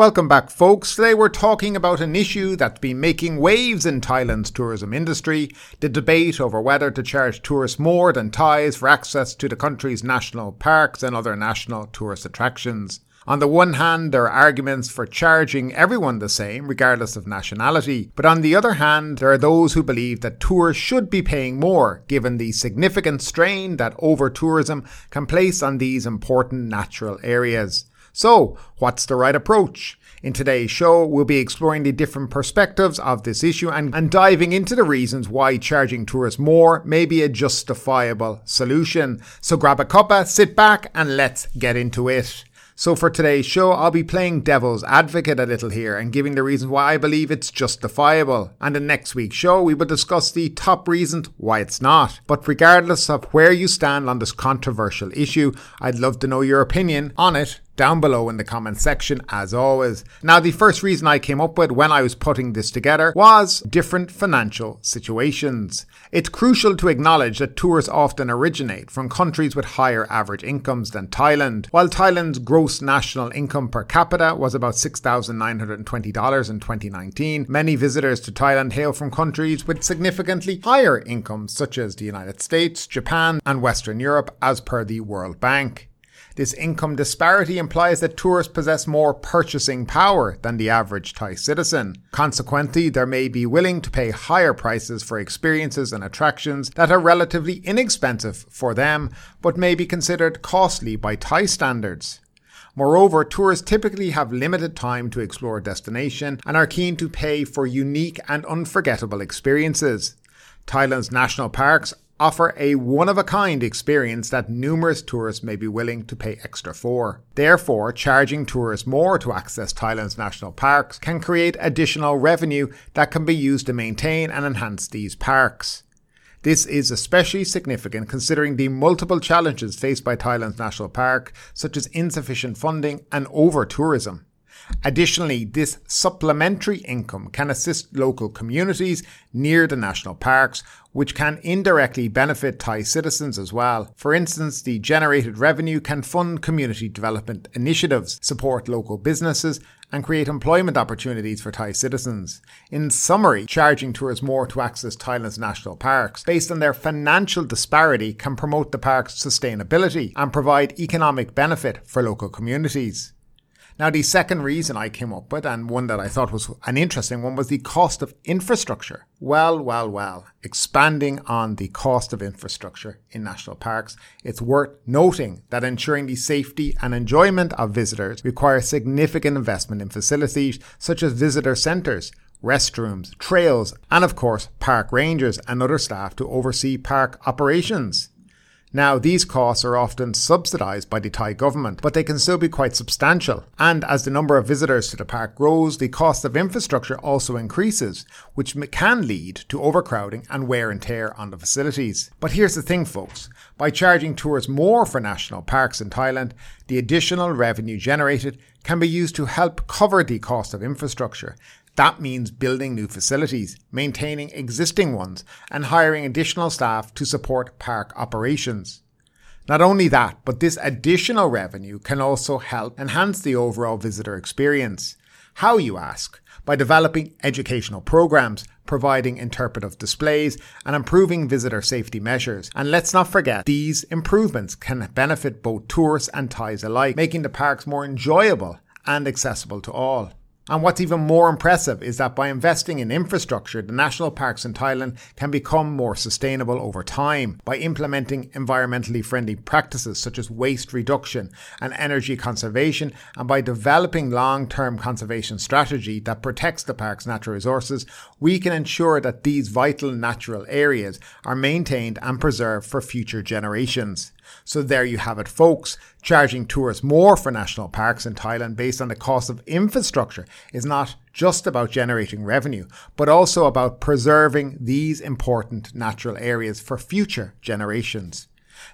Welcome back, folks. Today we're talking about an issue that's been making waves in Thailand's tourism industry the debate over whether to charge tourists more than Thais for access to the country's national parks and other national tourist attractions. On the one hand, there are arguments for charging everyone the same, regardless of nationality. But on the other hand, there are those who believe that tourists should be paying more, given the significant strain that over tourism can place on these important natural areas. So, what's the right approach? In today's show, we'll be exploring the different perspectives of this issue and, and diving into the reasons why charging tourists more may be a justifiable solution. So grab a cuppa, sit back, and let's get into it. So, for today's show, I'll be playing devil's advocate a little here and giving the reasons why I believe it's justifiable. And in next week's show, we will discuss the top reasons why it's not. But regardless of where you stand on this controversial issue, I'd love to know your opinion on it down below in the comments section as always. Now, the first reason I came up with when I was putting this together was different financial situations. It's crucial to acknowledge that tours often originate from countries with higher average incomes than Thailand. While Thailand's gross national income per capita was about $6,920 in 2019, many visitors to Thailand hail from countries with significantly higher incomes such as the United States, Japan, and Western Europe as per the World Bank. This income disparity implies that tourists possess more purchasing power than the average Thai citizen. Consequently, they may be willing to pay higher prices for experiences and attractions that are relatively inexpensive for them, but may be considered costly by Thai standards. Moreover, tourists typically have limited time to explore a destination and are keen to pay for unique and unforgettable experiences. Thailand's national parks offer a one of a kind experience that numerous tourists may be willing to pay extra for. Therefore, charging tourists more to access Thailand's national parks can create additional revenue that can be used to maintain and enhance these parks. This is especially significant considering the multiple challenges faced by Thailand's national park, such as insufficient funding and over tourism. Additionally, this supplementary income can assist local communities near the national parks, which can indirectly benefit Thai citizens as well. For instance, the generated revenue can fund community development initiatives, support local businesses, and create employment opportunities for Thai citizens. In summary, charging tourists more to access Thailand's national parks based on their financial disparity can promote the park's sustainability and provide economic benefit for local communities. Now, the second reason I came up with, and one that I thought was an interesting one, was the cost of infrastructure. Well, well, well, expanding on the cost of infrastructure in national parks, it's worth noting that ensuring the safety and enjoyment of visitors requires significant investment in facilities such as visitor centres, restrooms, trails, and of course, park rangers and other staff to oversee park operations. Now, these costs are often subsidised by the Thai government, but they can still be quite substantial. And as the number of visitors to the park grows, the cost of infrastructure also increases, which can lead to overcrowding and wear and tear on the facilities. But here's the thing, folks by charging tourists more for national parks in Thailand, the additional revenue generated can be used to help cover the cost of infrastructure, that means building new facilities, maintaining existing ones, and hiring additional staff to support park operations. Not only that, but this additional revenue can also help enhance the overall visitor experience. How, you ask? By developing educational programs, providing interpretive displays, and improving visitor safety measures. And let's not forget, these improvements can benefit both tourists and Thais alike, making the parks more enjoyable and accessible to all. And what's even more impressive is that by investing in infrastructure, the national parks in Thailand can become more sustainable over time by implementing environmentally friendly practices such as waste reduction and energy conservation, and by developing long term conservation strategy that protects the park's natural resources, we can ensure that these vital natural areas are maintained and preserved for future generations. So there you have it, folks. Charging tourists more for national parks in Thailand based on the cost of infrastructure is not just about generating revenue, but also about preserving these important natural areas for future generations.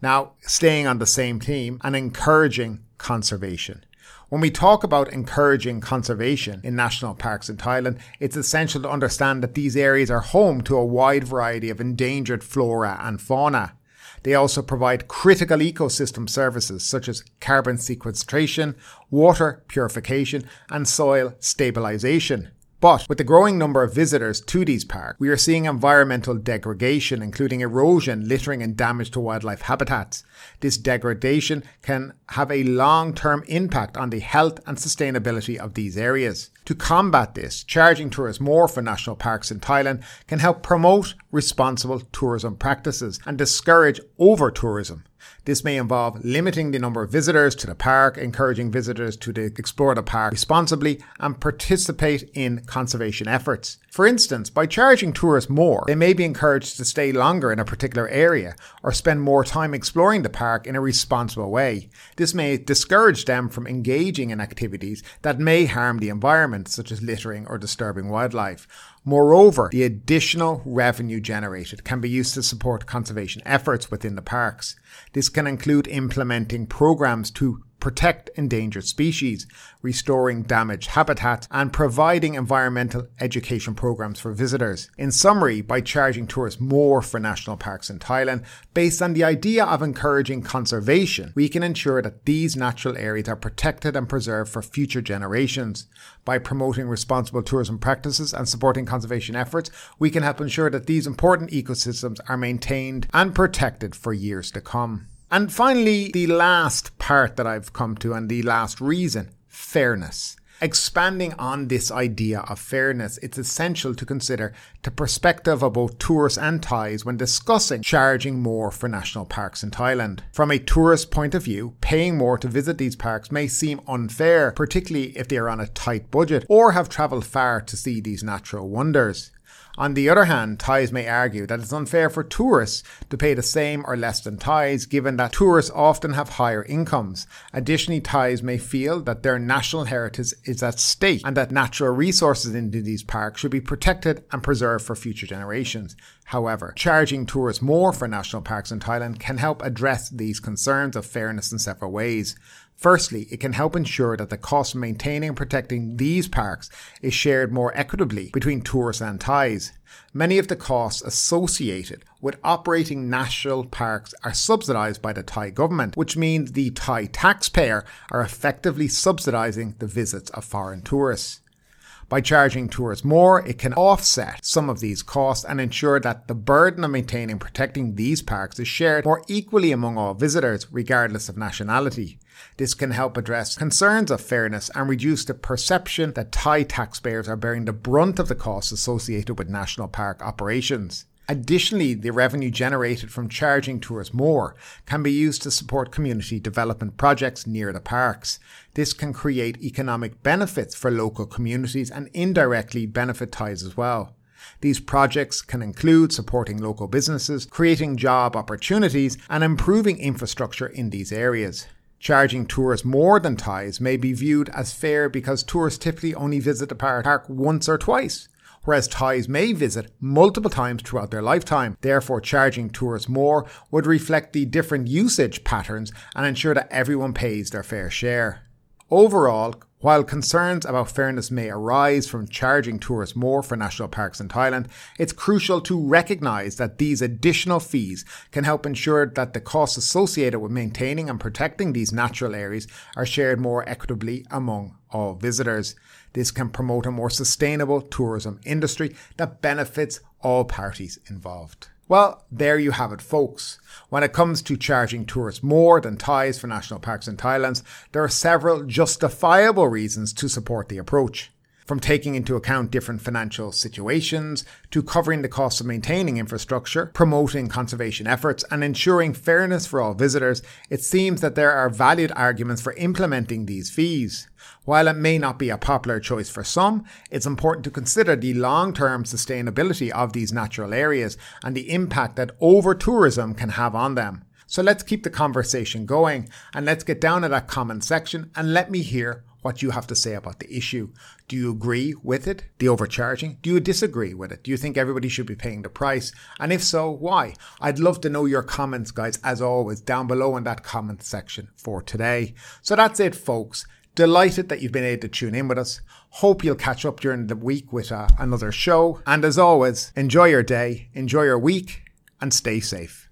Now, staying on the same theme and encouraging conservation. When we talk about encouraging conservation in national parks in Thailand, it's essential to understand that these areas are home to a wide variety of endangered flora and fauna. They also provide critical ecosystem services such as carbon sequestration, water purification, and soil stabilization. But with the growing number of visitors to these parks, we are seeing environmental degradation, including erosion, littering, and damage to wildlife habitats. This degradation can have a long term impact on the health and sustainability of these areas. To combat this, charging tourists more for national parks in Thailand can help promote responsible tourism practices and discourage over tourism. This may involve limiting the number of visitors to the park, encouraging visitors to explore the park responsibly, and participate in conservation efforts. For instance, by charging tourists more, they may be encouraged to stay longer in a particular area or spend more time exploring the park in a responsible way. This may discourage them from engaging in activities that may harm the environment, such as littering or disturbing wildlife. Moreover, the additional revenue generated can be used to support conservation efforts within the parks. This can include implementing programs to protect endangered species, restoring damaged habitats, and providing environmental education programs for visitors. In summary, by charging tourists more for national parks in Thailand, based on the idea of encouraging conservation, we can ensure that these natural areas are protected and preserved for future generations. By promoting responsible tourism practices and supporting conservation efforts, we can help ensure that these important ecosystems are maintained and protected for years to come. And finally, the last part that I've come to and the last reason fairness. Expanding on this idea of fairness, it's essential to consider the perspective of both tourists and Thais when discussing charging more for national parks in Thailand. From a tourist point of view, paying more to visit these parks may seem unfair, particularly if they are on a tight budget or have travelled far to see these natural wonders. On the other hand, Thais may argue that it's unfair for tourists to pay the same or less than Thais, given that tourists often have higher incomes. Additionally, Thais may feel that their national heritage is at stake and that natural resources in these parks should be protected and preserved for future generations. However, charging tourists more for national parks in Thailand can help address these concerns of fairness in several ways. Firstly, it can help ensure that the cost of maintaining and protecting these parks is shared more equitably between tourists and Thais. Many of the costs associated with operating national parks are subsidised by the Thai government, which means the Thai taxpayer are effectively subsidising the visits of foreign tourists. By charging tourists more, it can offset some of these costs and ensure that the burden of maintaining and protecting these parks is shared more equally among all visitors, regardless of nationality. This can help address concerns of fairness and reduce the perception that Thai taxpayers are bearing the brunt of the costs associated with national park operations. Additionally, the revenue generated from charging tourists more can be used to support community development projects near the parks. This can create economic benefits for local communities and indirectly benefit Thais as well. These projects can include supporting local businesses, creating job opportunities, and improving infrastructure in these areas. Charging tourists more than Thais may be viewed as fair because tourists typically only visit the park once or twice whereas Thais may visit multiple times throughout their lifetime. Therefore, charging tourists more would reflect the different usage patterns and ensure that everyone pays their fair share. Overall, while concerns about fairness may arise from charging tourists more for national parks in Thailand, it's crucial to recognise that these additional fees can help ensure that the costs associated with maintaining and protecting these natural areas are shared more equitably among all visitors. This can promote a more sustainable tourism industry that benefits all parties involved. Well, there you have it, folks. When it comes to charging tourists more than Thais for national parks in Thailand, there are several justifiable reasons to support the approach from taking into account different financial situations to covering the costs of maintaining infrastructure, promoting conservation efforts, and ensuring fairness for all visitors, it seems that there are valid arguments for implementing these fees. While it may not be a popular choice for some, it's important to consider the long term sustainability of these natural areas and the impact that over tourism can have on them. So let's keep the conversation going and let's get down to that comment section and let me hear what you have to say about the issue. Do you agree with it, the overcharging? Do you disagree with it? Do you think everybody should be paying the price? And if so, why? I'd love to know your comments, guys, as always, down below in that comment section for today. So that's it, folks. Delighted that you've been able to tune in with us. Hope you'll catch up during the week with uh, another show. And as always, enjoy your day, enjoy your week, and stay safe.